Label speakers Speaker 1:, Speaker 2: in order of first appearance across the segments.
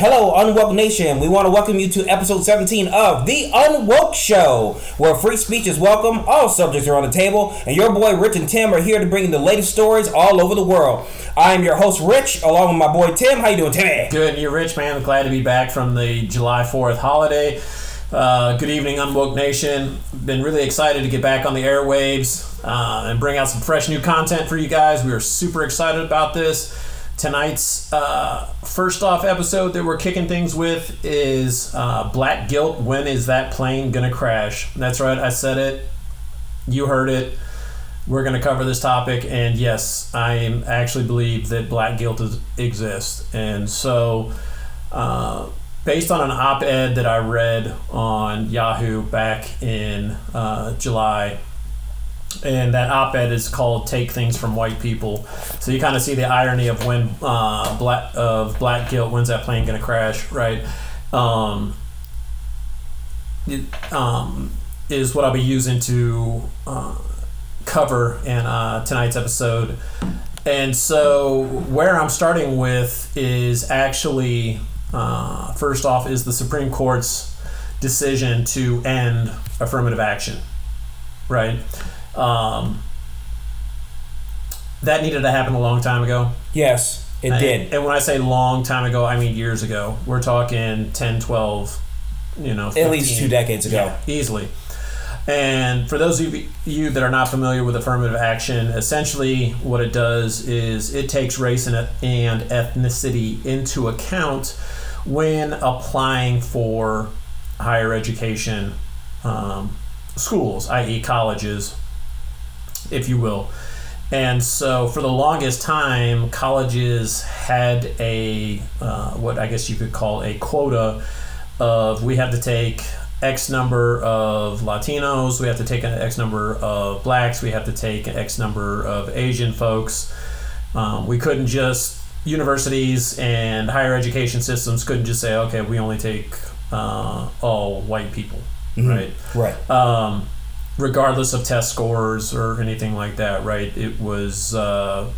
Speaker 1: Hello, Unwoke Nation. We want to welcome you to episode 17 of The Unwoke Show, where free speech is welcome, all subjects are on the table, and your boy Rich and Tim are here to bring the latest stories all over the world. I am your host, Rich, along with my boy Tim. How you doing, Timmy?
Speaker 2: Good, you're Rich, man. Glad to be back from the July 4th holiday. Uh, good evening, Unwoke Nation. Been really excited to get back on the airwaves uh, and bring out some fresh new content for you guys. We are super excited about this. Tonight's uh, first off episode that we're kicking things with is uh, Black Guilt. When is that plane gonna crash? That's right, I said it. You heard it. We're gonna cover this topic, and yes, I actually believe that black guilt is, exists. And so, uh, based on an op-ed that I read on Yahoo back in uh, July and that op-ed is called "Take Things from White People." So you kind of see the irony of when uh, black of black guilt. When's that plane going to crash? Right. Um, it, um, is what I'll be using to uh, cover in uh, tonight's episode. And so, where I'm starting with is actually uh, first off is the Supreme Court's decision to end affirmative action, right? Um, that needed to happen a long time ago.
Speaker 1: Yes, it
Speaker 2: and,
Speaker 1: did.
Speaker 2: And when I say long time ago, I mean years ago. We're talking 10, 12, you know, 15,
Speaker 1: At least two decades ago.
Speaker 2: Yeah, easily. And for those of you that are not familiar with affirmative action, essentially what it does is it takes race and, and ethnicity into account when applying for higher education um, schools, i.e., colleges, if you will. And so, for the longest time, colleges had a uh, what I guess you could call a quota of we have to take X number of Latinos, we have to take an X number of blacks, we have to take an X number of Asian folks. Um, we couldn't just universities and higher education systems couldn't just say, okay, we only take uh, all white people,
Speaker 1: Mhm.
Speaker 2: right?
Speaker 1: Right.
Speaker 2: um, regardless of test scores or anything like that, right? It was uh,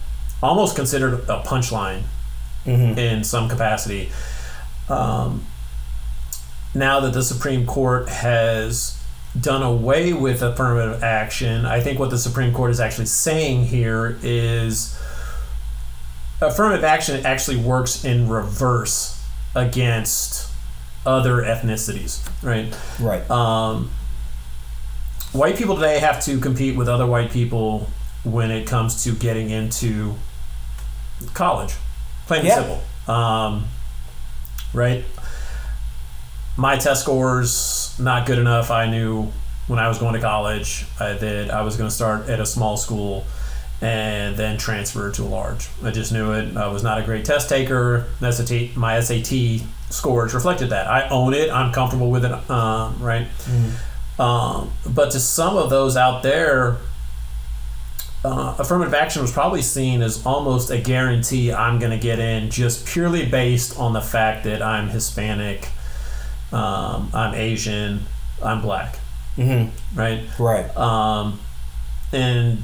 Speaker 2: almost considered a punchline
Speaker 1: hmm
Speaker 2: in some capacity. Um, now that the Supreme Court has done away with affirmative action, I think what the Supreme Court is actually saying here is affirmative action actually works in reverse against other ethnicities, right?
Speaker 1: Right.
Speaker 2: Um, white people today have to compete with other white people when it comes to getting into college, plain
Speaker 1: Yeah.
Speaker 2: and simple. Um, right? My test scores not good enough. I knew when I was going to college I, that I was going to start at a small school and then transfer to a large. I just knew it. I was not a great test taker. SAT, my SAT scores reflected that. I own it. I'm comfortable with it. Um, right. Um, but to some of those out there, uh, affirmative action was probably seen as almost a guarantee I'm going to get in just purely based on the fact that I'm Hispanic, um, I'm Asian, I'm black,
Speaker 1: hmm
Speaker 2: right?
Speaker 1: Right.
Speaker 2: Um, and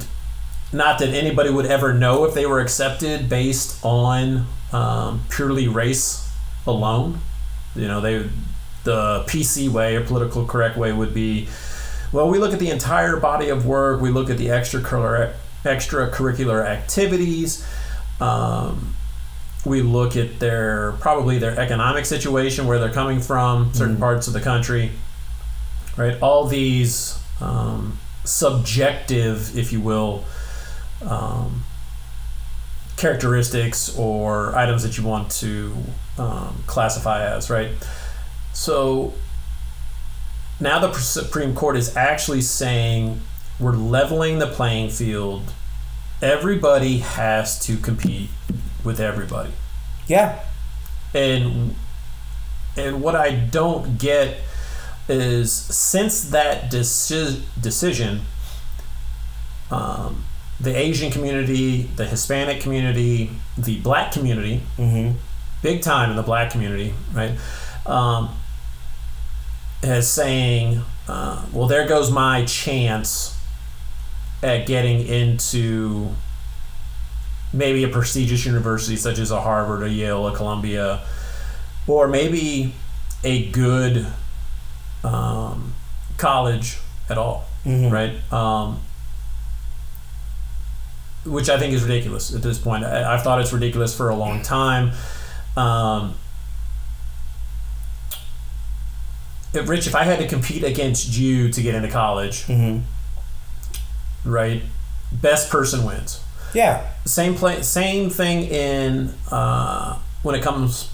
Speaker 2: not that anybody would ever know if they were accepted based on um, purely race alone. You know, they the PC way or political correct way would be, well, we look at the entire body of work. We look at the extracurricular extracurricular activities. Um, we look at their probably their economic situation, where they're coming from, certain
Speaker 1: Mhm.
Speaker 2: parts of the country, right? All these um, subjective, if you will, um, characteristics or items that you want to um, classify as, right? So now the Supreme Court is actually saying we're leveling the playing field. Everybody has to compete with everybody.
Speaker 1: Yeah.
Speaker 2: And and what I don't get is since that deci- decision, um, the Asian community, the Hispanic community, the Black community,
Speaker 1: hmm
Speaker 2: big time in the Black community, right, um, as saying, uh, "Well, there goes my chance at getting into maybe a prestigious university such as a Harvard, a Yale, a Columbia." or maybe a good um, college at all,
Speaker 1: Mhm.
Speaker 2: right? Um, which I think is ridiculous at this point. I, I've thought it's ridiculous for a long time. Um, if, Rich, if I had to compete against you to get into college,
Speaker 1: Mhm.
Speaker 2: right, best person wins.
Speaker 1: Yeah.
Speaker 2: Same play, same thing in uh, when it comes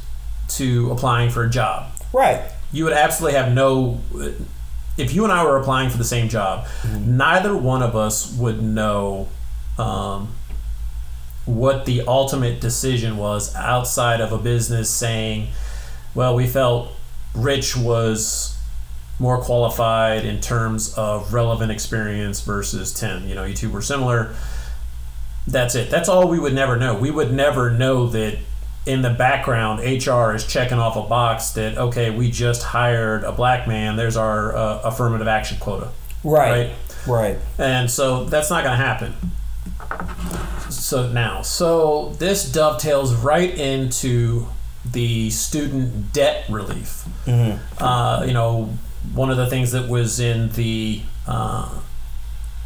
Speaker 2: to applying for a job.
Speaker 1: Right.
Speaker 2: You would absolutely have no. If you and I were applying for the same job, neither one of us would know um, what the ultimate decision was outside of a business saying, "Well, we felt Rich was more qualified in terms of relevant experience versus Tim. You know, you two were similar." That's it. That's all we would never know. We would never know that in the background, HR is checking off a box that okay, we just hired a black man. There's our uh, affirmative action quota,
Speaker 1: Right. Right.
Speaker 2: and so that's not going to happen. So now, so this dovetails right into the student debt relief.
Speaker 1: Mhm.
Speaker 2: Uh, you know, one of the things that was in the uh,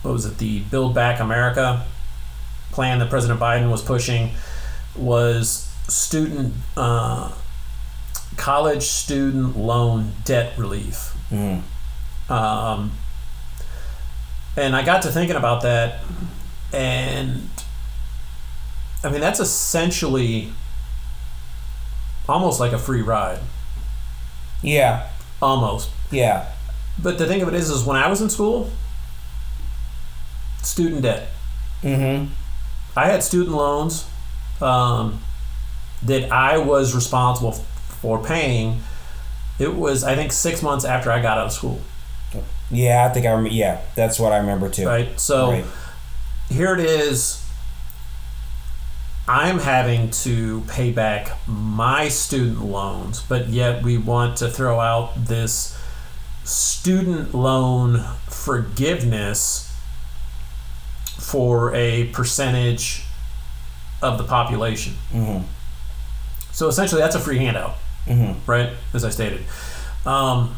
Speaker 2: what was it, the Build Back America plan that President Biden was pushing was student uh, college student loan debt relief.
Speaker 1: Mhm.
Speaker 2: Um, and I got to thinking about that, and I mean, that's essentially almost like a free ride.
Speaker 1: Yeah.
Speaker 2: Almost.
Speaker 1: Yeah.
Speaker 2: But the thing of it is, is when I was in school, student debt.
Speaker 1: Mm-hmm.
Speaker 2: I had student loans um, that I was responsible for paying. It was, I think, six months after I got out of school.
Speaker 1: Yeah, I think I remember. Yeah, that's what I remember too.
Speaker 2: Right. So
Speaker 1: Right.
Speaker 2: here it is. I'm having to pay back my student loans, but yet we want to throw out this student loan forgiveness for a percentage of the population.
Speaker 1: Mhm.
Speaker 2: So essentially, that's a free handout,
Speaker 1: Mhm.
Speaker 2: right? As I stated. Um,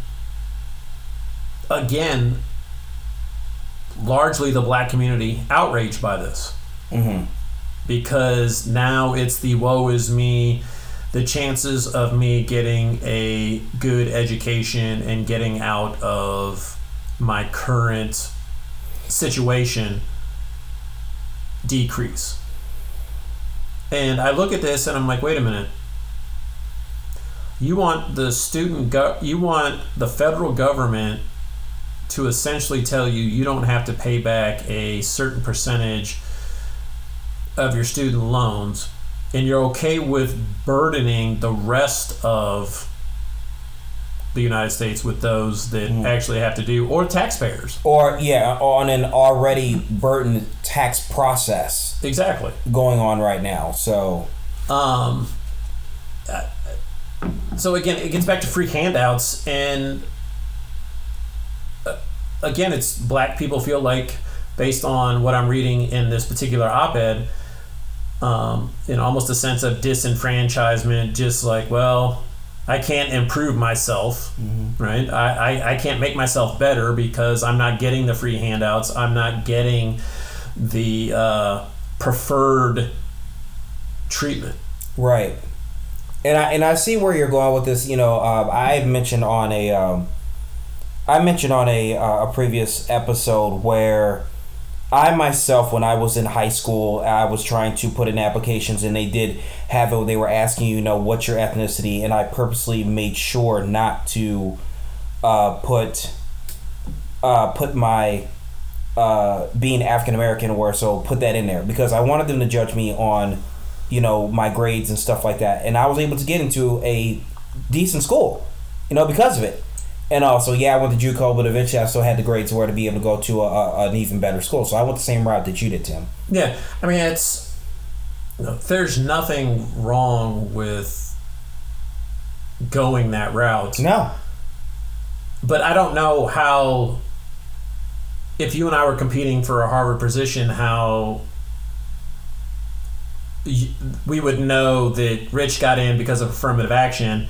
Speaker 2: again, largely the black community outraged by this
Speaker 1: Mhm.
Speaker 2: Because now it's the woe is me the chances of me getting a good education and getting out of my current situation decrease. And i look at this and i'm like wait a minute. You want the student go- you want the federal government to essentially tell you you don't have to pay back a certain percentage of your student loans and you're okay with burdening the rest of the United States with those that actually have to do or taxpayers.
Speaker 1: Or yeah, on an already burdened tax process
Speaker 2: Exactly.
Speaker 1: going on right now. So
Speaker 2: Um, uh, so again, it gets back to free handouts, and uh, again, it's black people feel like, based on what I'm reading in this particular op-ed, um, in almost a sense of disenfranchisement, just like, well, I can't improve myself, right? I, I, I can't make myself better because I'm not getting the free handouts. I'm not getting the uh, preferred treatment.
Speaker 1: Right. And I and I see where you're going with this. You know, um, I mentioned on a um, I mentioned on a uh, a previous episode where I myself, when I was in high school, I was trying to put in applications, and they did have it. They were asking you know what's your ethnicity, and I purposely made sure not to uh, put uh, put my uh, being African American or so put that in there because I wanted them to judge me on you know my grades and stuff like that and i was able to get into a decent school you know because of it and also yeah i went to juco but eventually i still had the grades where to be able to go to a, a, an even better school. So i went the same route that you did tim.
Speaker 2: Yeah, I mean it's there's nothing wrong with going that route,
Speaker 1: no.
Speaker 2: But I don't know how if you and I were competing for a Harvard position, how we would know that Rich got in because of affirmative action,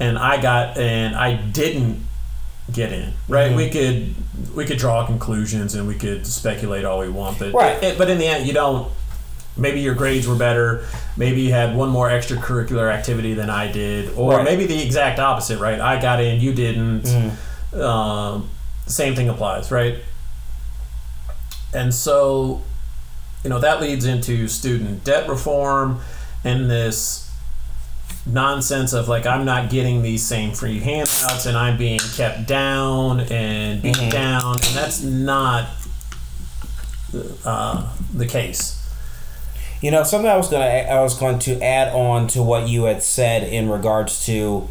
Speaker 2: and I got and I didn't get in. Right?
Speaker 1: Mhm.
Speaker 2: We could we could draw conclusions and we could speculate all we want, but
Speaker 1: Right.
Speaker 2: it- but in the end, you don't. Maybe your grades were better. Maybe you had one more extracurricular activity than I did, or
Speaker 1: Right.
Speaker 2: maybe the exact opposite. Right? I got in, you didn't.
Speaker 1: Mhm.
Speaker 2: Um, same thing applies, right? And so, you know, that leads into student debt reform and this nonsense of like I'm not getting these same free handouts and I'm being kept down and beat
Speaker 1: Mhm.
Speaker 2: down, and that's not uh, the case.
Speaker 1: You know, something I was gonna I was going to add on to what you had said in regards to,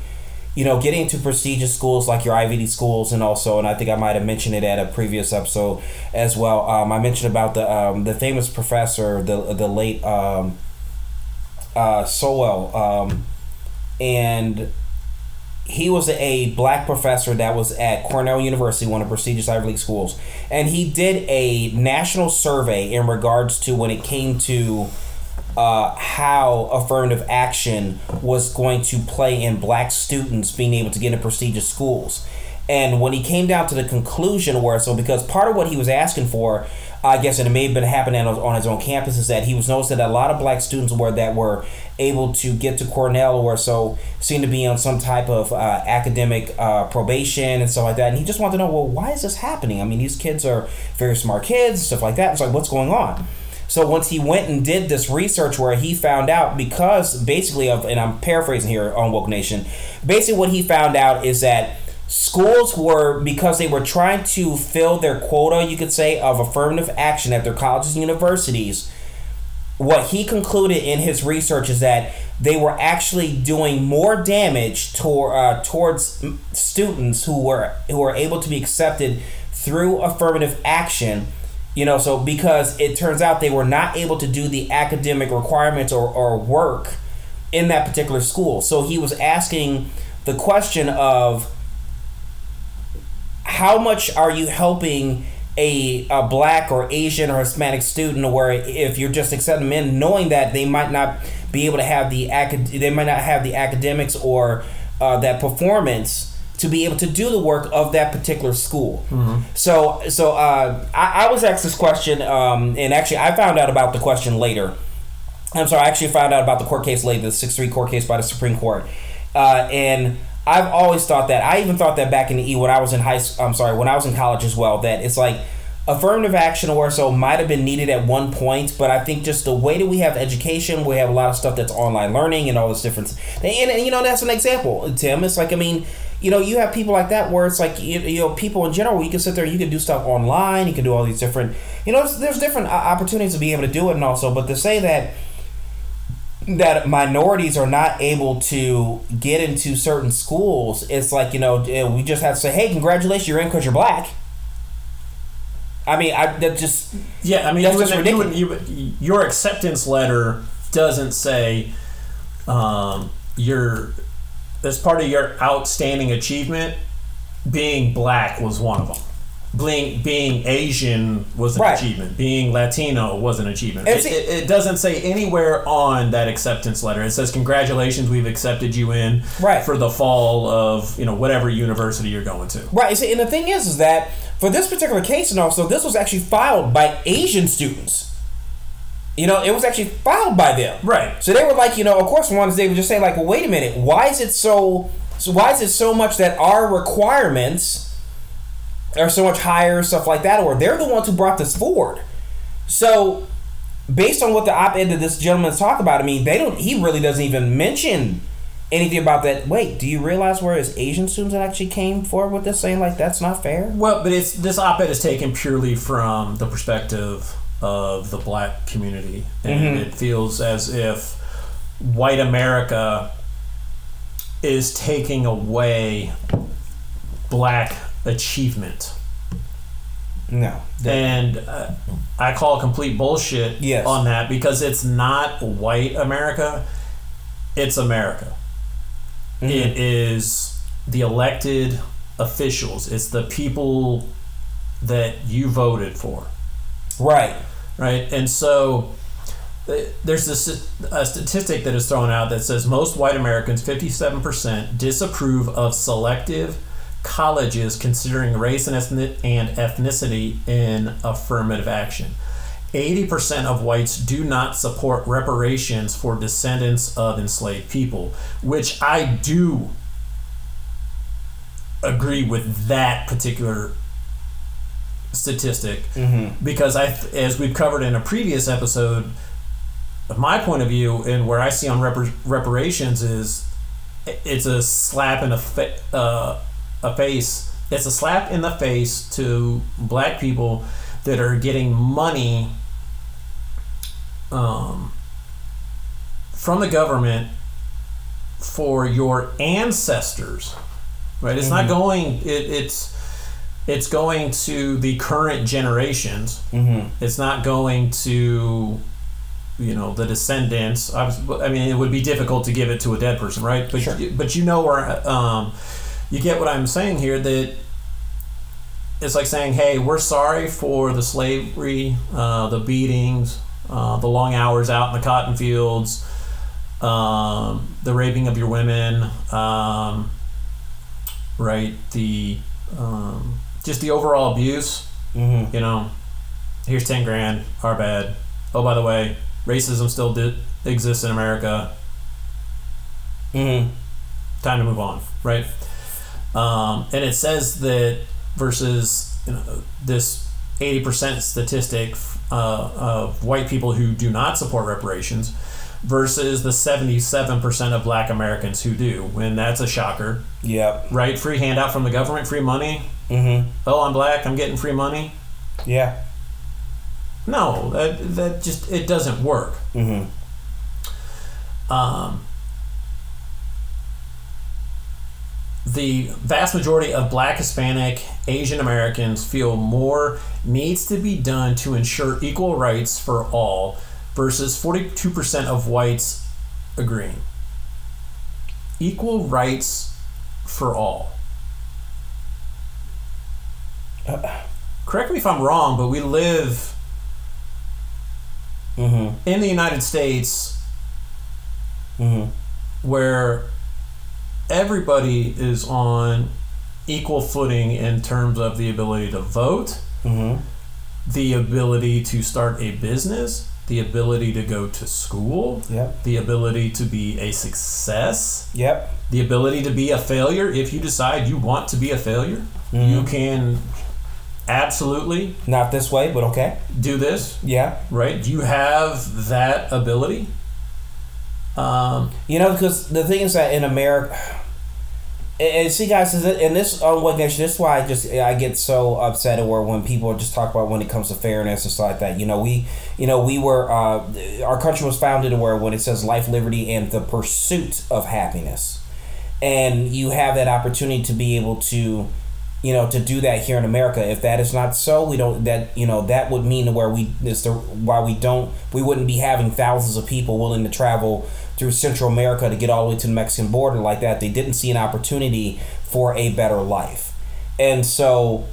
Speaker 1: you know, getting into prestigious schools like your IVD schools, and also, and I think I might have mentioned it at a previous episode as well. Um, I mentioned about the um, the famous professor, the the late um, uh, Sowell, um, and he was a black professor that was at Cornell University, one of prestigious Ivy League schools, and he did a national survey in regards to when it came to uh, how affirmative action was going to play in black students being able to get into prestigious schools. And when he came down to the conclusion where, so because part of what he was asking for, I guess, and it may have been happening on, his own campus, is that he was noticing that a lot of black students were that were able to get to Cornell or so seemed to be on some type of uh, academic uh, probation and stuff like that. And he just wanted to know, well, why is this happening? I mean, these kids are very smart kids, stuff like that. It's like, what's going on? So once he went and did this research where he found out because basically of and I'm paraphrasing here Unwoke Nation, basically what he found out is that schools were because they were trying to fill their quota, you could say, of affirmative action at their colleges and universities. What he concluded in his research is that they were actually doing more damage toward uh, towards students who were who were able to be accepted through affirmative action you know so because it turns out they were not able to do the academic requirements or, or work in that particular school so he was asking the question of how much are you helping a, a black or asian or hispanic student where if you're just accepting them in knowing that they might not be able to have the acad- they might not have the academics or uh, that performance to be able to do the work of that particular school. So, so uh, I, I was asked this question, um, and actually, I found out about the question later. I'm sorry, I actually found out about the court case later, the six three court case by the Supreme Court, uh, and I've always thought that. I even thought that back in the E when I was in high. I'm sorry, when I was in college as well. That it's like affirmative action or so might have been needed at one point, but I think just the way that we have education, we have a lot of stuff that's online learning and all this different. And, and you know that's an example, Tim. It's like I mean, you know, you have people like that where it's like you, you know people in general. You can sit there, you can do stuff online, you can do all these different. You know, there's, there's different uh, opportunities to be able to do it, and also, but to say that that minorities are not able to get into certain schools, it's like you know eh, we just have to say, "Hey, congratulations, you're in because you're black." I mean, I that just
Speaker 2: Yeah, I mean,
Speaker 1: That's
Speaker 2: you
Speaker 1: just
Speaker 2: you would, you would, your acceptance letter doesn't say um, your as part of your outstanding achievement. Being black was one of them. Being being Asian was an
Speaker 1: Right.
Speaker 2: achievement. Being Latino was an achievement. It, it, it doesn't say anywhere on that acceptance letter. It says congratulations, we've accepted you in
Speaker 1: Right.
Speaker 2: for the fall of you know whatever university you're going to.
Speaker 1: right. See, and the thing is, is that for this particular case, and also this was actually filed by Asian students. You know, it was actually filed by them.
Speaker 2: Right.
Speaker 1: So they were like, you know, of course, ones they would just say like, well, wait a minute, why is it so? So why is it so much that our requirements are so much higher, stuff like that, or they're the ones who brought this forward. So, based on what the op-ed that this gentleman's talk about, I mean, they don't. He really doesn't even mention anything about that. Wait, do you realize where his Asian students actually came forward with this, saying like that's not fair?
Speaker 2: Well, but it's this op-ed is taken purely from the perspective of the black community, and
Speaker 1: Mhm.
Speaker 2: it feels as if white America is taking away black achievement,
Speaker 1: No.
Speaker 2: and uh, I call complete bullshit
Speaker 1: Yes.
Speaker 2: on that because it's not white America; it's America.
Speaker 1: Mhm.
Speaker 2: It is the elected officials. It's the people that you voted for,
Speaker 1: Right.
Speaker 2: right? And so there's this a statistic that is thrown out that says most white Americans, 57%, disapprove of selective colleges considering race and ethnicity in affirmative action. 80% of whites do not support reparations for descendants of enslaved people, which I do agree with that particular statistic
Speaker 1: mm-hmm.
Speaker 2: because I, as we've covered in a previous episode, my point of view and where I see on repar- reparations is it's a slap in a fa- uh, a face. It's a slap in the face to black people that are getting money um, from the government for your ancestors, right? It's mm-hmm. not going. It, it's it's going to the current generations.
Speaker 1: Mm-hmm.
Speaker 2: It's not going to you know the descendants. I, was, I mean, it would be difficult to give it to a dead person, right? But
Speaker 1: sure.
Speaker 2: but you know where um, you get what I'm saying here that it's like saying, hey, we're sorry for the slavery, uh, the beatings, uh, the long hours out in the cotton fields, um, the raping of your women, um, right? The um, just the overall abuse.
Speaker 1: Mm-hmm.
Speaker 2: You know, here's ten grand. Our bad. Oh, by the way, racism still did, exists in America.
Speaker 1: Mm-hmm.
Speaker 2: Time to move on, right? Um, and it says that versus you know, this 80% statistic uh, of white people who do not support reparations versus the 77% of black Americans who do. And that's a shocker.
Speaker 1: Yep.
Speaker 2: Right? Free handout from the government, free money.
Speaker 1: Mm-hmm.
Speaker 2: Oh, I'm black, I'm getting free money.
Speaker 1: Yeah.
Speaker 2: No, that, that just, it doesn't work.
Speaker 1: Mm-hmm.
Speaker 2: Um, the vast majority of black, Hispanic, Asian Americans feel more needs to be done to ensure equal rights for all, versus 42% of whites agreeing. Equal rights for all.
Speaker 1: Uh,
Speaker 2: Correct me if I'm wrong, but we live
Speaker 1: mm-hmm.
Speaker 2: in the United States
Speaker 1: mm-hmm.
Speaker 2: where everybody is on equal footing in terms of the ability to vote,
Speaker 1: mm-hmm.
Speaker 2: the ability to start a business, the ability to go to school,
Speaker 1: yep.
Speaker 2: the ability to be a success,
Speaker 1: yep.
Speaker 2: the ability to be a failure. If you decide you want to be a failure,
Speaker 1: mm-hmm.
Speaker 2: you can absolutely
Speaker 1: not this way, but okay,
Speaker 2: do this.
Speaker 1: Yeah,
Speaker 2: right. You have that ability. Um,
Speaker 1: you know, because the thing is that in America, and, see, guys, and this on what. This is why I just I get so upset at where when people just talk about when it comes to fairness and stuff like that. You know, we, you know, we were uh, our country was founded where when it says life, liberty, and the pursuit of happiness, and you have that opportunity to be able to you know, to do that here in America. If that is not so, we don't. That you know, that would mean where we is the why we don't. We wouldn't be having thousands of people willing to travel through Central America to get all the way to the Mexican border like that. They didn't see an opportunity for a better life, and so.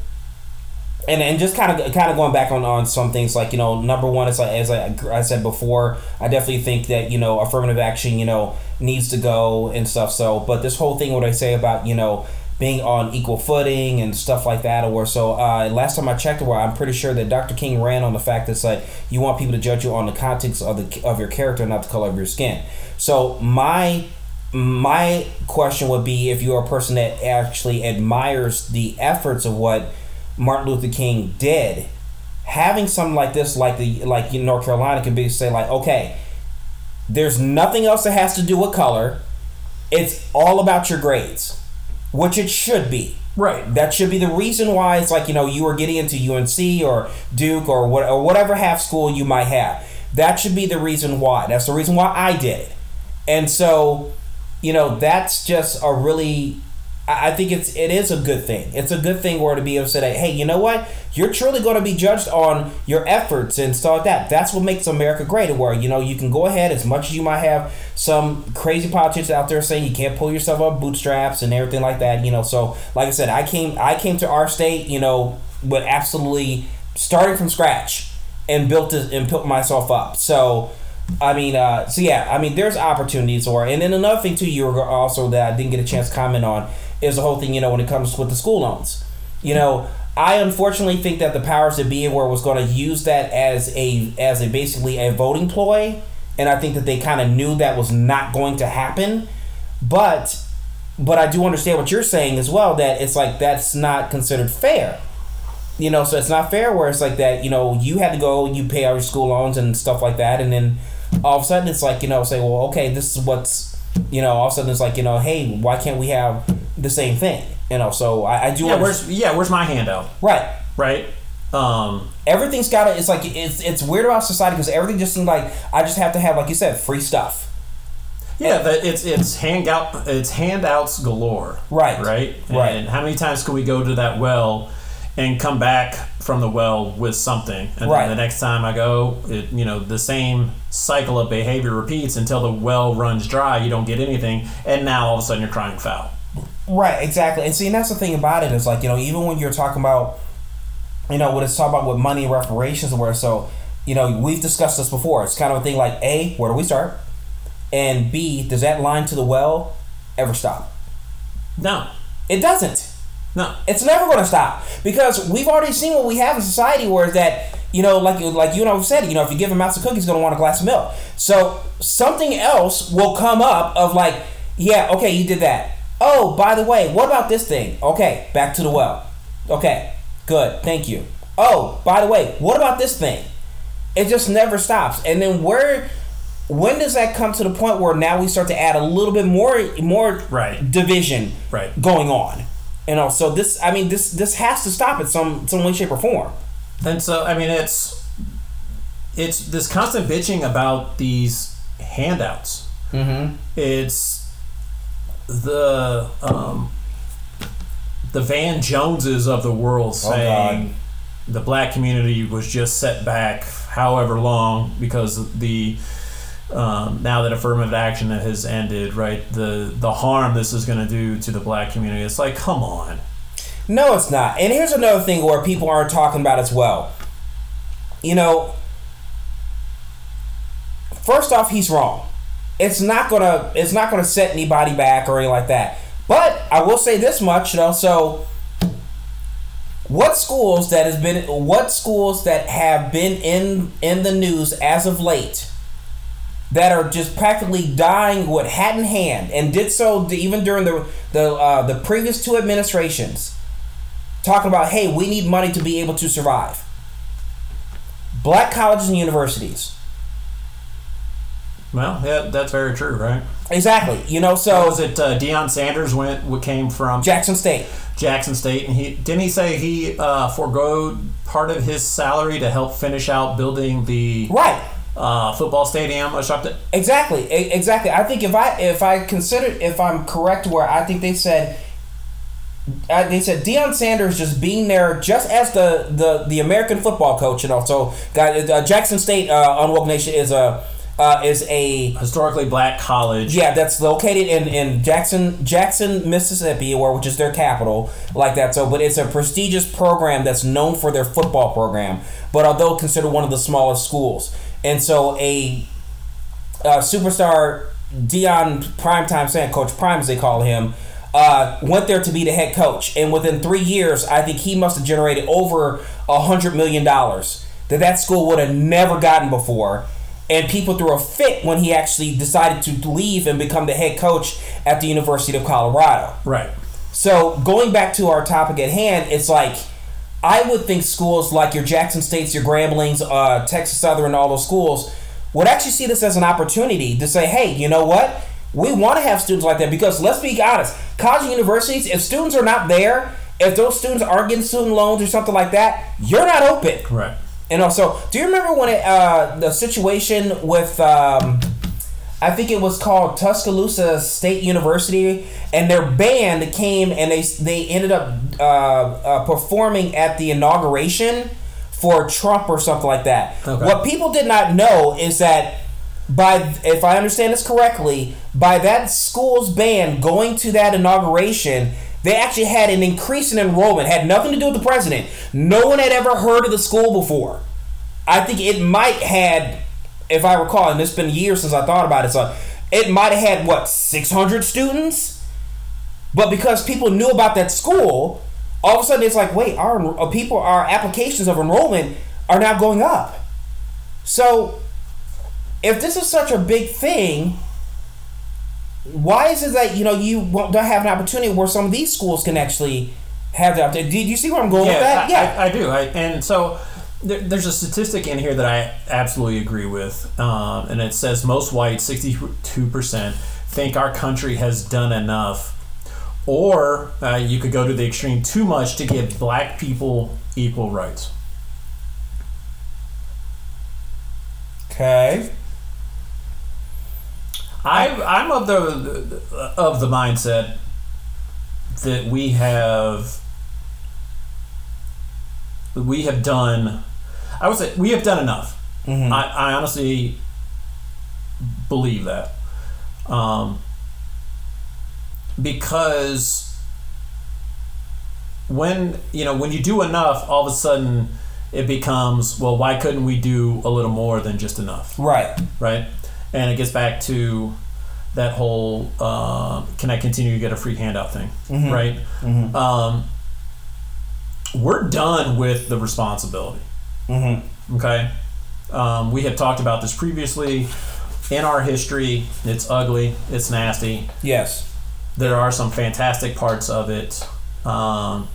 Speaker 1: And, and just kind of kind of going back on, on some things like you know number one is like as I, I said before I definitely think that you know affirmative action you know needs to go and stuff so but this whole thing what I say about you know being on equal footing and stuff like that. Or so uh, last time I checked, where I'm pretty sure that Dr. King ran on the fact that like you want people to judge you on the context of the of your character, not the color of your skin. So my my question would be if you're a person that actually admires the efforts of what Martin Luther King did, having something like this, like the like in North Carolina, can be say like, okay, there's nothing else that has to do with color. It's all about your grades which it should be.
Speaker 2: Right.
Speaker 1: That should be the reason why it's like, you know, you were getting into UNC or Duke or, what, or whatever half school you might have. That should be the reason why. That's the reason why I did it. And so, you know, that's just a really I think it's it is a good thing. It's a good thing where to be able to say, hey, you know what? You're truly going to be judged on your efforts and stuff like that. That's what makes America great. Where you know you can go ahead as much as you might have some crazy politicians out there saying you can't pull yourself up bootstraps and everything like that. You know, so like I said, I came I came to our state, you know, but absolutely starting from scratch and built it and built myself up. So I mean, uh, so yeah, I mean, there's opportunities, or and then another thing too, you were also that I didn't get a chance to comment on is the whole thing. You know, when it comes with the school loans, you know, I unfortunately think that the powers that be were was going to use that as a as a basically a voting ploy, and I think that they kind of knew that was not going to happen, but but I do understand what you're saying as well that it's like that's not considered fair. You know, so it's not fair where it's like that, you know, you had to go, you pay all your school loans and stuff like that, and then all of a sudden it's like, you know, say, well, okay, this is what's, you know, all of a sudden it's like, you know, hey, why can't we have the same thing? You know, so I, I do
Speaker 2: Yeah, where's yeah, where's my handout?
Speaker 1: Right.
Speaker 2: Right? Um,
Speaker 1: Everything's got to, it's like, it's, it's weird about society because everything just seems like I just have to have, like you said, free stuff.
Speaker 2: yeah, that it's it's handout it's handouts galore.
Speaker 1: Right.
Speaker 2: Right.
Speaker 1: Right.
Speaker 2: And how many times can we go to that well and come back from the well with something, and
Speaker 1: Right.
Speaker 2: then the next time I go, it you know the same cycle of behavior repeats until the well runs dry. You don't get anything, and now all of a sudden you're crying foul.
Speaker 1: Right, exactly. And see, and that's the thing about it is like, you know, even when you're talking about, you know, what it's talking about with money and reparations and where, so, you know, we've discussed this before. It's kind of a thing like, A, where do we start? And B, does that line to the well ever stop?
Speaker 2: No.
Speaker 1: It doesn't.
Speaker 2: No.
Speaker 1: It's never going to stop because we've already seen what we have in society where is that you know like like you and I have said you know if you give him out of cookies he's going to want a glass of milk. So something else will come up of like yeah okay you did that. Oh by the way what about this thing? Okay back to the well. Okay good thank you. Oh by the way what about this thing? It just never stops. And then where when does that come to the point where now we start to add a little bit more more
Speaker 2: Right.
Speaker 1: division
Speaker 2: Right.
Speaker 1: going on? You know so this i mean this this has to stop in some some way shape or form
Speaker 2: And so I mean it's it's this constant bitching about these handouts.
Speaker 1: mm-hmm
Speaker 2: It's the um, the Van Joneses of the world
Speaker 1: Oh,
Speaker 2: saying the black community was just set back however long because the um, now that affirmative action that has ended, right? The the harm this is going to do to the black community. It's like, come on.
Speaker 1: No it's not. And here's another thing where people aren't talking about as well. You know first off he's wrong. It's not gonna it's not gonna set anybody back or anything like that. But i will say this much you know so what schools that has been what schools that have been in in the news as of late that are just practically dying with hat in hand and did so even during the the uh, the previous two administrations talking about hey we need money to be able to survive black colleges and universities
Speaker 2: Well, yeah, that's very true, right?
Speaker 1: exactly you know so
Speaker 2: was it? Uh, Deion Sanders went what came from
Speaker 1: jackson state
Speaker 2: Jackson State, and he didn't he say he uh, foregoed part of his salary to help finish out building the
Speaker 1: right
Speaker 2: uh, football stadium or something.
Speaker 1: Exactly, exactly. I think if I if I consider if I'm correct, where I think they said uh, they said Deion Sanders just being there just as the the, the American football coach, and also got uh, Jackson State uh, Unwoke Nation is a uh, is a
Speaker 2: Historically black college.
Speaker 1: yeah that's located in, in Jackson Jackson Mississippi, or which is their capital, like that. So, but it's a prestigious program that's known for their football program, but although considered one of the smallest schools, and so a uh, superstar Deion Primetime Sand Coach Prime as they call him uh, went there to be the head coach, and within three years, I think he must have generated over a hundred million dollars that that school would have never gotten before. And people threw a fit when he actually decided to leave and become the head coach at the University of Colorado.
Speaker 2: Right.
Speaker 1: So going back to our topic at hand, it's like I would think schools like your Jackson States, your Gramblings, uh, Texas Southern, all those schools would actually see this as an opportunity to say, hey, you know what? We want to have students like that because let's be honest, college and universities, if students are not there, if those students aren't getting student loans or something like that, you're not open.
Speaker 2: Right.
Speaker 1: And also, do you remember when it, uh, the situation with, um, I think it was called Tuscaloosa State University, and their band came and they they ended up uh, uh, performing at the inauguration for Trump or something like that.
Speaker 2: Okay.
Speaker 1: What people did not know is that by if I understand this correctly, by that school's band going to that inauguration, they actually had an increase in enrollment. Had nothing to do with the president. No one had ever heard of the school before. I think it might had if I recall, and it's been years since I thought about it, so it might have had what six hundred students, but because people knew about that school, all of a sudden it's like, wait, our uh, people, our applications of enrollment are now going up. So, if this is such a big thing, why is it that you know you won't- don't have an opportunity where some of these schools can actually have opportunity? Did you see where I'm going with that?
Speaker 2: I, I, I do. I, and so there, there's a statistic in here that I absolutely agree with, um, and it says most whites, 62%, think our country has done enough. Or uh, you could go to the extreme too much to give black people equal rights.
Speaker 1: okay.
Speaker 2: I, I'm of the of the mindset that we have we have done. I would say we have done enough.
Speaker 1: Mhm.
Speaker 2: I, I honestly believe that um, because when you know when you do enough, all of a sudden it becomes well, why couldn't we do a little more than just enough?
Speaker 1: Right.
Speaker 2: right? And it gets back to that whole uh, can I continue to get a free handout thing,
Speaker 1: Mhm.
Speaker 2: right?
Speaker 1: Mhm.
Speaker 2: Um, we're done with the responsibility,
Speaker 1: Mm-hmm.
Speaker 2: okay? Um, we have talked about this previously. In our history, it's ugly, it's nasty.
Speaker 1: Yes.
Speaker 2: There are some fantastic parts of it. Um,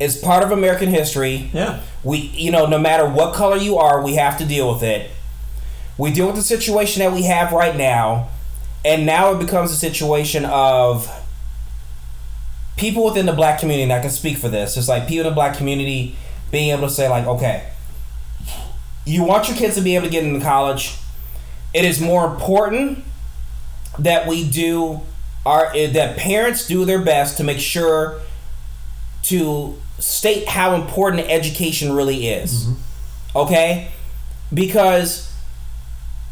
Speaker 1: It's part of American history.
Speaker 2: yeah,
Speaker 1: We, you know, no matter what color you are, we have to deal with it. We deal with the situation that we have right now, and now it becomes a situation of people within the black community, and I can speak for this. It's like people in the black community being able to say, like, okay, you want your kids to be able to get into college. It is more important that we do our that parents do their best to make sure to state how important education really is. Mm-hmm. Okay? Because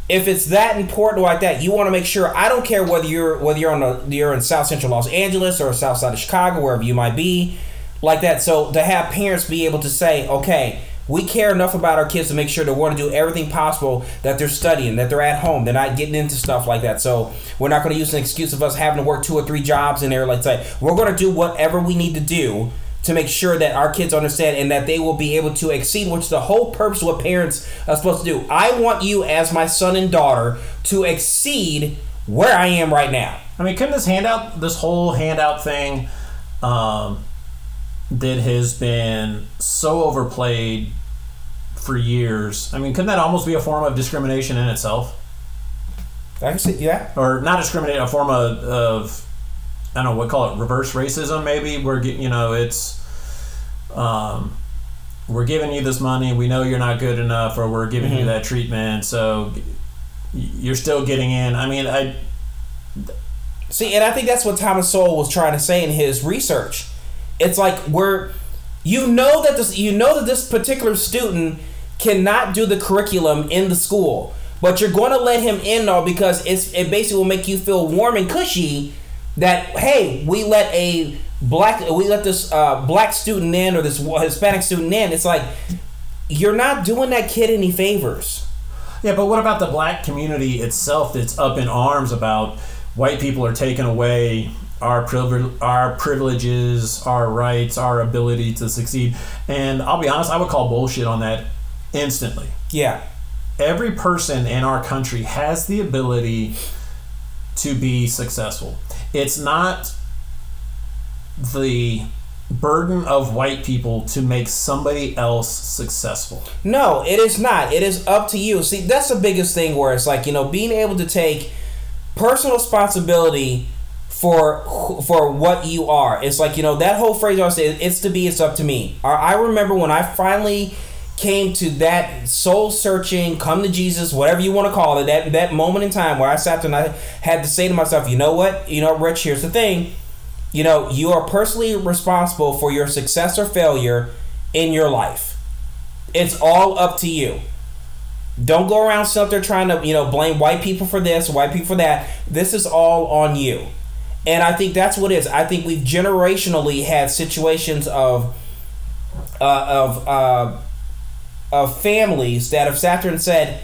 Speaker 1: if it's that important like that, you want to make sure I don't care whether you're whether you're on a, you're in South Central Los Angeles or South Side of Chicago, wherever you might be, like that. So to have parents be able to say, okay, we care enough about our kids to make sure we're going to do everything possible that they're studying, that they're at home, they're not getting into stuff like that. So we're not going to use an excuse of us having to work two or three jobs in there. Like say, we're going to do whatever we need to do to make sure that our kids understand and that they will be able to exceed, which is the whole purpose of what parents are supposed to do. I want you, as my son and daughter, to exceed where I am right now.
Speaker 2: I mean, couldn't this handout, this whole handout thing, um, that has been so overplayed for years? I mean, couldn't that almost be a form of discrimination in itself,
Speaker 1: see, yeah.
Speaker 2: or not discriminate, a form of, of I don't know what call it, reverse racism? Maybe where ge- you know it's, um, we're giving you this money, we know you're not good enough, or we're giving you
Speaker 1: Mhm.
Speaker 2: that treatment, so you're still getting in. I mean, I
Speaker 1: See, and I think that's what Thomas Sowell was trying to say in his research. It's like we're, you know that this, you know that this particular student cannot do the curriculum in the school, but you're going to let him in though because it's it basically will make you feel warm and cushy that hey, we let a black we let this uh, black student in or this Hispanic student in. It's like you're not doing that kid any favors.
Speaker 2: Yeah, but what about the black community itself that's up in arms about white people are taking away our privilege, our privileges, our rights, our ability to succeed? And I'll be honest, I would call bullshit on that instantly.
Speaker 1: Yeah.
Speaker 2: Every person in our country has the ability to be successful. It's not the burden of white people to make somebody else successful.
Speaker 1: No, it is not. It is up to you. See, that's the biggest thing where it's like, you know, being able to take personal responsibility for for what you are. It's like, you know, that whole phrase I say, it's to be, it's up to me. I I remember when I finally came to that soul searching, come to Jesus, whatever you want to call it, that that moment in time where I sat there and I had to say to myself, you know what? You know, Rich, here's the thing. You know, you are personally responsible for your success or failure in your life. It's all up to you. Don't go around sitting there trying to, you know, blame white people for this, white people for that. This is all on you. And I think that's what it is. I think we've generationally had situations of uh, of uh, of families that have sat there and said,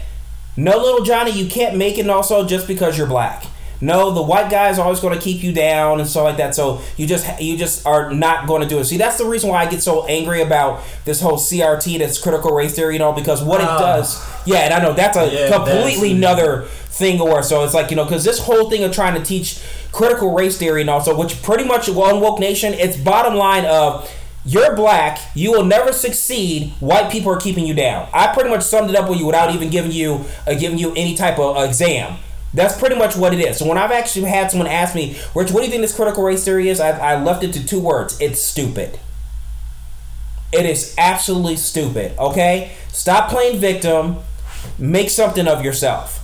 Speaker 1: No, little Johnny, you can't make it also just because you're black. No, the white guy is always going to keep you down and stuff like that. So you just you just are not going to do it. See, that's the reason why I get so angry about this whole CRT, that's critical race theory, you know, because what it
Speaker 2: Ah.
Speaker 1: does, yeah, and I know that's a
Speaker 2: Yeah,
Speaker 1: completely
Speaker 2: that's-
Speaker 1: another thing. Or so it's like you know, because this whole thing of trying to teach critical race theory and also, which pretty much Unwoke Nation, it's bottom line of. You're black. You will never succeed. White people are keeping you down. I pretty much summed it up with you without even giving you uh, giving you any type of uh, exam. That's pretty much what it is. So when I've actually had someone ask me, Rich, what do you think this critical race theory is? I, I left it to two words. It's stupid. It is absolutely stupid. Okay? Stop playing victim. Make something of yourself.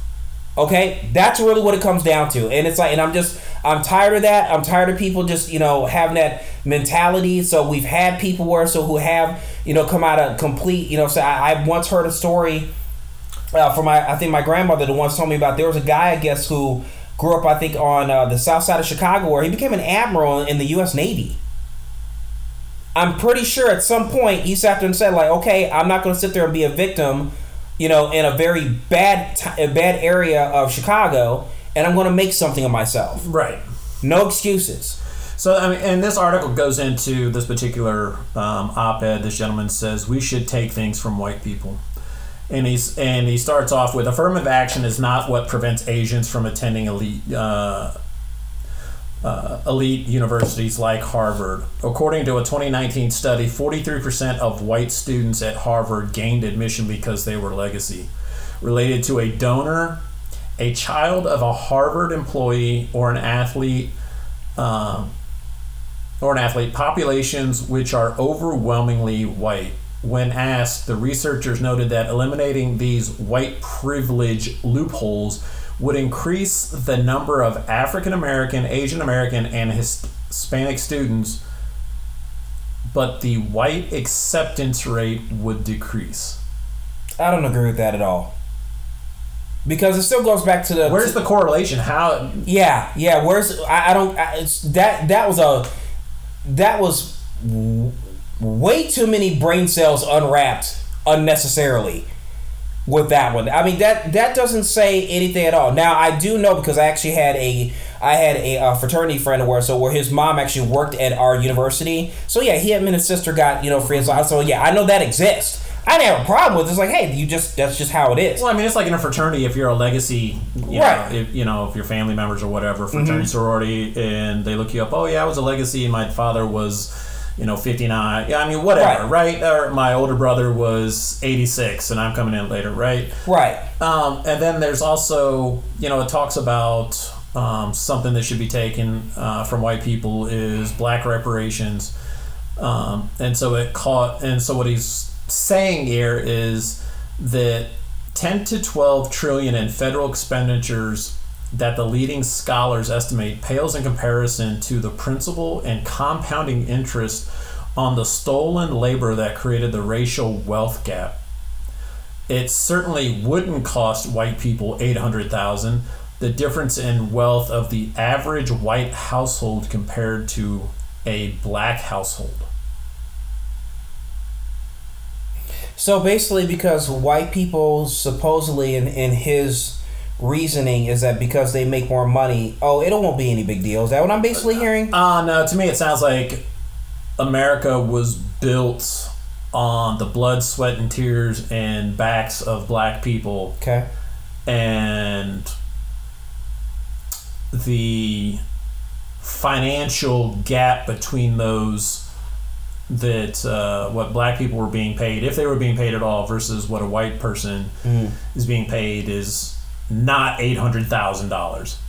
Speaker 1: Okay? That's really what it comes down to. And it's like, and I'm just, I'm tired of that. I'm tired of people just, you know, having that mentality. So we've had people where, so who have, you know, come out of complete, you know, so I, I once heard a story uh, for my I think my grandmother the once told me about there was a guy I guess who grew up I think on uh, the south side of Chicago where he became an admiral in the U.S. Navy. I'm pretty sure at some point he sat there and said like, okay, I'm not going to sit there and be a victim, you know, in a very bad t- a bad area of Chicago, and I'm going to make something of myself.
Speaker 2: Right.
Speaker 1: No excuses.
Speaker 2: So, I mean, and this article goes into this particular um, op-ed. This gentleman says we should take things from white people, and he's and he starts off with affirmative action is not what prevents Asians from attending elite. Uh, uh, elite universities like Harvard. According to a 2019 study, 43% of white students at Harvard gained admission because they were legacy. Related to a donor, a child of a Harvard employee, or an athlete, um, or an athlete, populations which are overwhelmingly white. When asked, the researchers noted that eliminating these white privilege loopholes would increase the number of African American, Asian American, and Hispanic students, but the white acceptance rate would decrease.
Speaker 1: I don't agree with that at all. Because it still goes back to the
Speaker 2: Where's the correlation? How
Speaker 1: Yeah, yeah. Where's I, I don't. I, it's that that was a that was w- way too many brain cells unwrapped unnecessarily with that one. I mean that that doesn't say anything at all. Now I do know because I actually had a I had a, uh fraternity friend where so where his mom actually worked at our university. So yeah, he and his sister got you know free. So, so yeah, I know that exists. I didn't have a problem with it. It's like hey, you just that's just how it is.
Speaker 2: Well, I mean, it's like in a fraternity. If you're a legacy, you
Speaker 1: Right. Mm-hmm.
Speaker 2: Know, if, you know, if your family members or whatever, fraternity sorority, and they look you up. Oh yeah, I was a legacy, and my father was, you know, 59. Yeah, I mean, whatever, right? Or my older brother was 86, and I'm coming in later, right?
Speaker 1: Right.
Speaker 2: Um, and then there's also, you know, it talks about um, something that should be taken uh, from white people is black reparations. Um, and so it caught, and so what he's saying here is that 10 to 12 trillion in federal expenditures that the leading scholars estimate pales in comparison to the principal and compounding interest on the stolen labor that created the racial wealth gap. It certainly wouldn't cost white people 800,000 the difference in wealth of the average white household compared to a black household.
Speaker 1: So basically, because white people supposedly in, in his reasoning is that because they make more money, oh, it won't be any big deal. Is that what I'm basically hearing?
Speaker 2: uh no to me it sounds like america was built on the blood sweat and tears and backs of black people
Speaker 1: Okay.
Speaker 2: and the financial gap between those that uh, what black people were being paid, if they were being paid at all, versus what a white person is being paid is not eight hundred thousand dollars.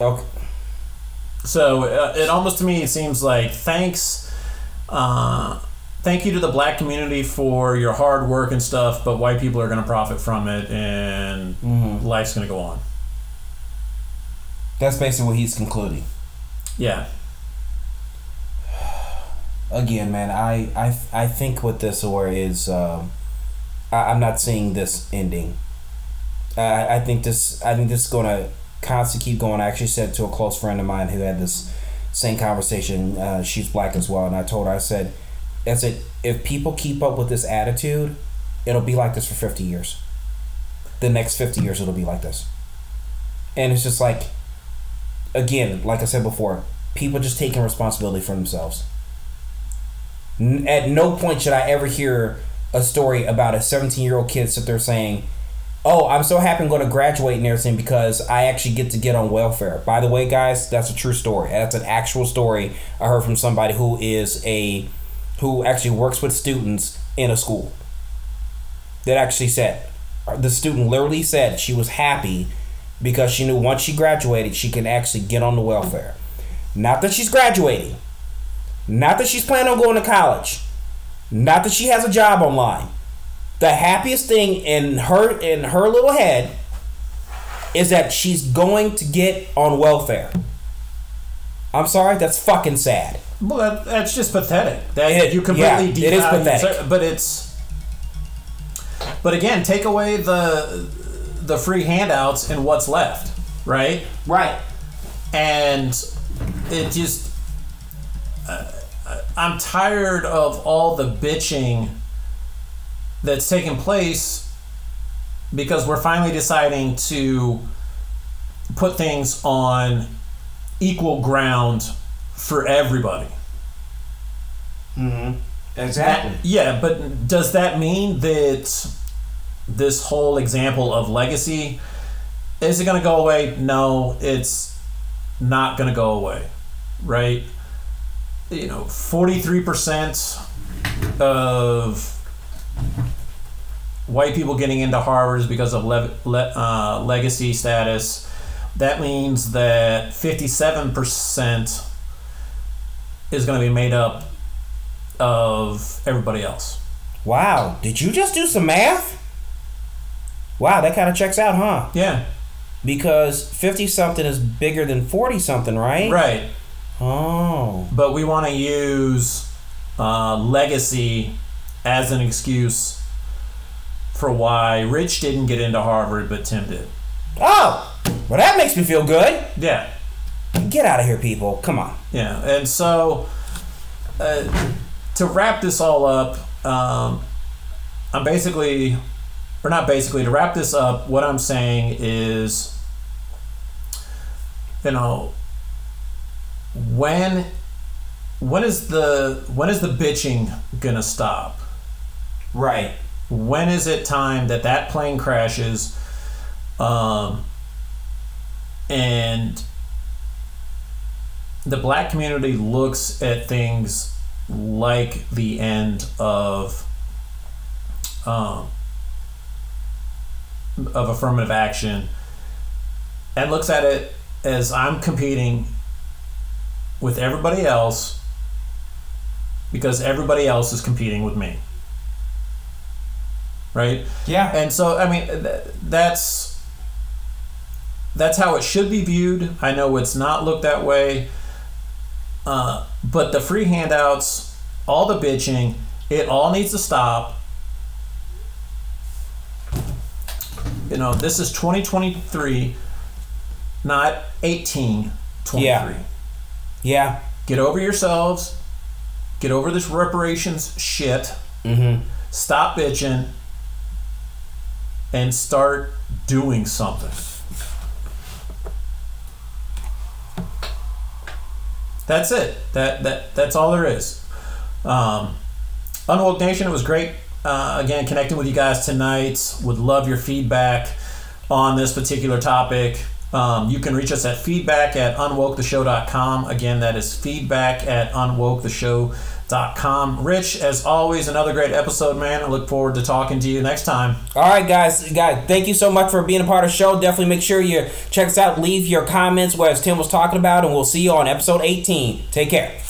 Speaker 1: Okay.
Speaker 2: So uh, it almost to me it seems like thanks, uh, thank you to the black community for your hard work and stuff, but white people are going to profit from it, and life's going to go on.
Speaker 1: That's basically what he's concluding.
Speaker 2: Yeah.
Speaker 1: Again, man, I I, I think with this or is um, I, I'm not seeing this ending. I, I think this I think this is gonna constantly keep going. I actually said to a close friend of mine who had this same conversation. Uh, she's black as well, and I told her I said, I said if people keep up with this attitude, it'll be like this for fifty years. the next 50 years it'll be like this. And it's just like, again, like I said before, people just taking responsibility for themselves. N- At no point should I ever hear a story about a 17 year old kid sit there saying, Oh, I'm so happy I'm going to graduate everything because I actually get to get on welfare. By the way, guys, that's a true story. That's an actual story I heard from somebody who is a who actually works with students in a school. That actually said the student literally said she was happy because she knew once she graduated she can actually get on the welfare. Not that she's graduating. Not that she's planning on going to college. Not that she has a job online. The happiest thing in her in her little head is that she's going to get on welfare. I'm sorry, that's fucking sad.
Speaker 2: Well, that, that's just pathetic. That
Speaker 1: It-
Speaker 2: you completely
Speaker 1: yeah, it is pathetic.
Speaker 2: But it's. But again, take away the the free handouts and what's left, right?
Speaker 1: Right.
Speaker 2: And it just. Uh, I'm tired of all the bitching that's taking place because we're finally deciding to put things on equal ground for everybody. Mm.
Speaker 1: Exactly.
Speaker 2: Yeah, but does that mean that this whole example of legacy is it going to go away? No, it's not going to go away, right? You know, 43% of white people getting into Harvard is because of le- le- uh, legacy status. That means that 57% is going to be made up of everybody else.
Speaker 1: Wow. Did you just do some math? Wow, that kind of checks out, huh?
Speaker 2: Yeah,
Speaker 1: Because 50 something is bigger than 40 something, right?
Speaker 2: right.
Speaker 1: Oh.
Speaker 2: But we want to use uh, legacy as an excuse for why Rich didn't get into Harvard, but Tim did.
Speaker 1: Oh. Well, that makes me feel good.
Speaker 2: Yeah,
Speaker 1: Get out of here, people. Come on.
Speaker 2: yeah. And so, uh, to wrap this all up, um, I'm basically, or not basically, to wrap this up, what I'm saying is, you know, when when is the when is the bitching gonna stop?
Speaker 1: Right.
Speaker 2: When is it time that that plane crashes, um, and the black community looks at things like the end of um, of affirmative action and looks at it as I'm competing with everybody else because everybody else is competing with me. Right?
Speaker 1: Yeah.
Speaker 2: And so, I mean, th- that's that's how it should be viewed. I know it's not looked that way, uh, but the free handouts, all the bitching, it all needs to stop. You know, this is 2023, not 1823.
Speaker 1: Yeah. Yeah.
Speaker 2: Get over yourselves. Get over this reparations shit.
Speaker 1: Mm-hmm.
Speaker 2: Stop bitching and start doing something. That's it. That that that's all there is. Um, Unwoke Nation, it was great. Uh, again, connecting with you guys tonight. Would love your feedback on this particular topic. Um, you can reach us at feedback at unwoketheshow.com. Again, that is feedback at unwoketheshow.com. Rich, as always, another great episode, man. I look forward to talking to you next time.
Speaker 1: All right, guys. Guys, thank you so much for being a part of the show. Definitely make sure you check us out. Leave your comments, where as Tim was talking about, and we'll see you on episode 18. Take care.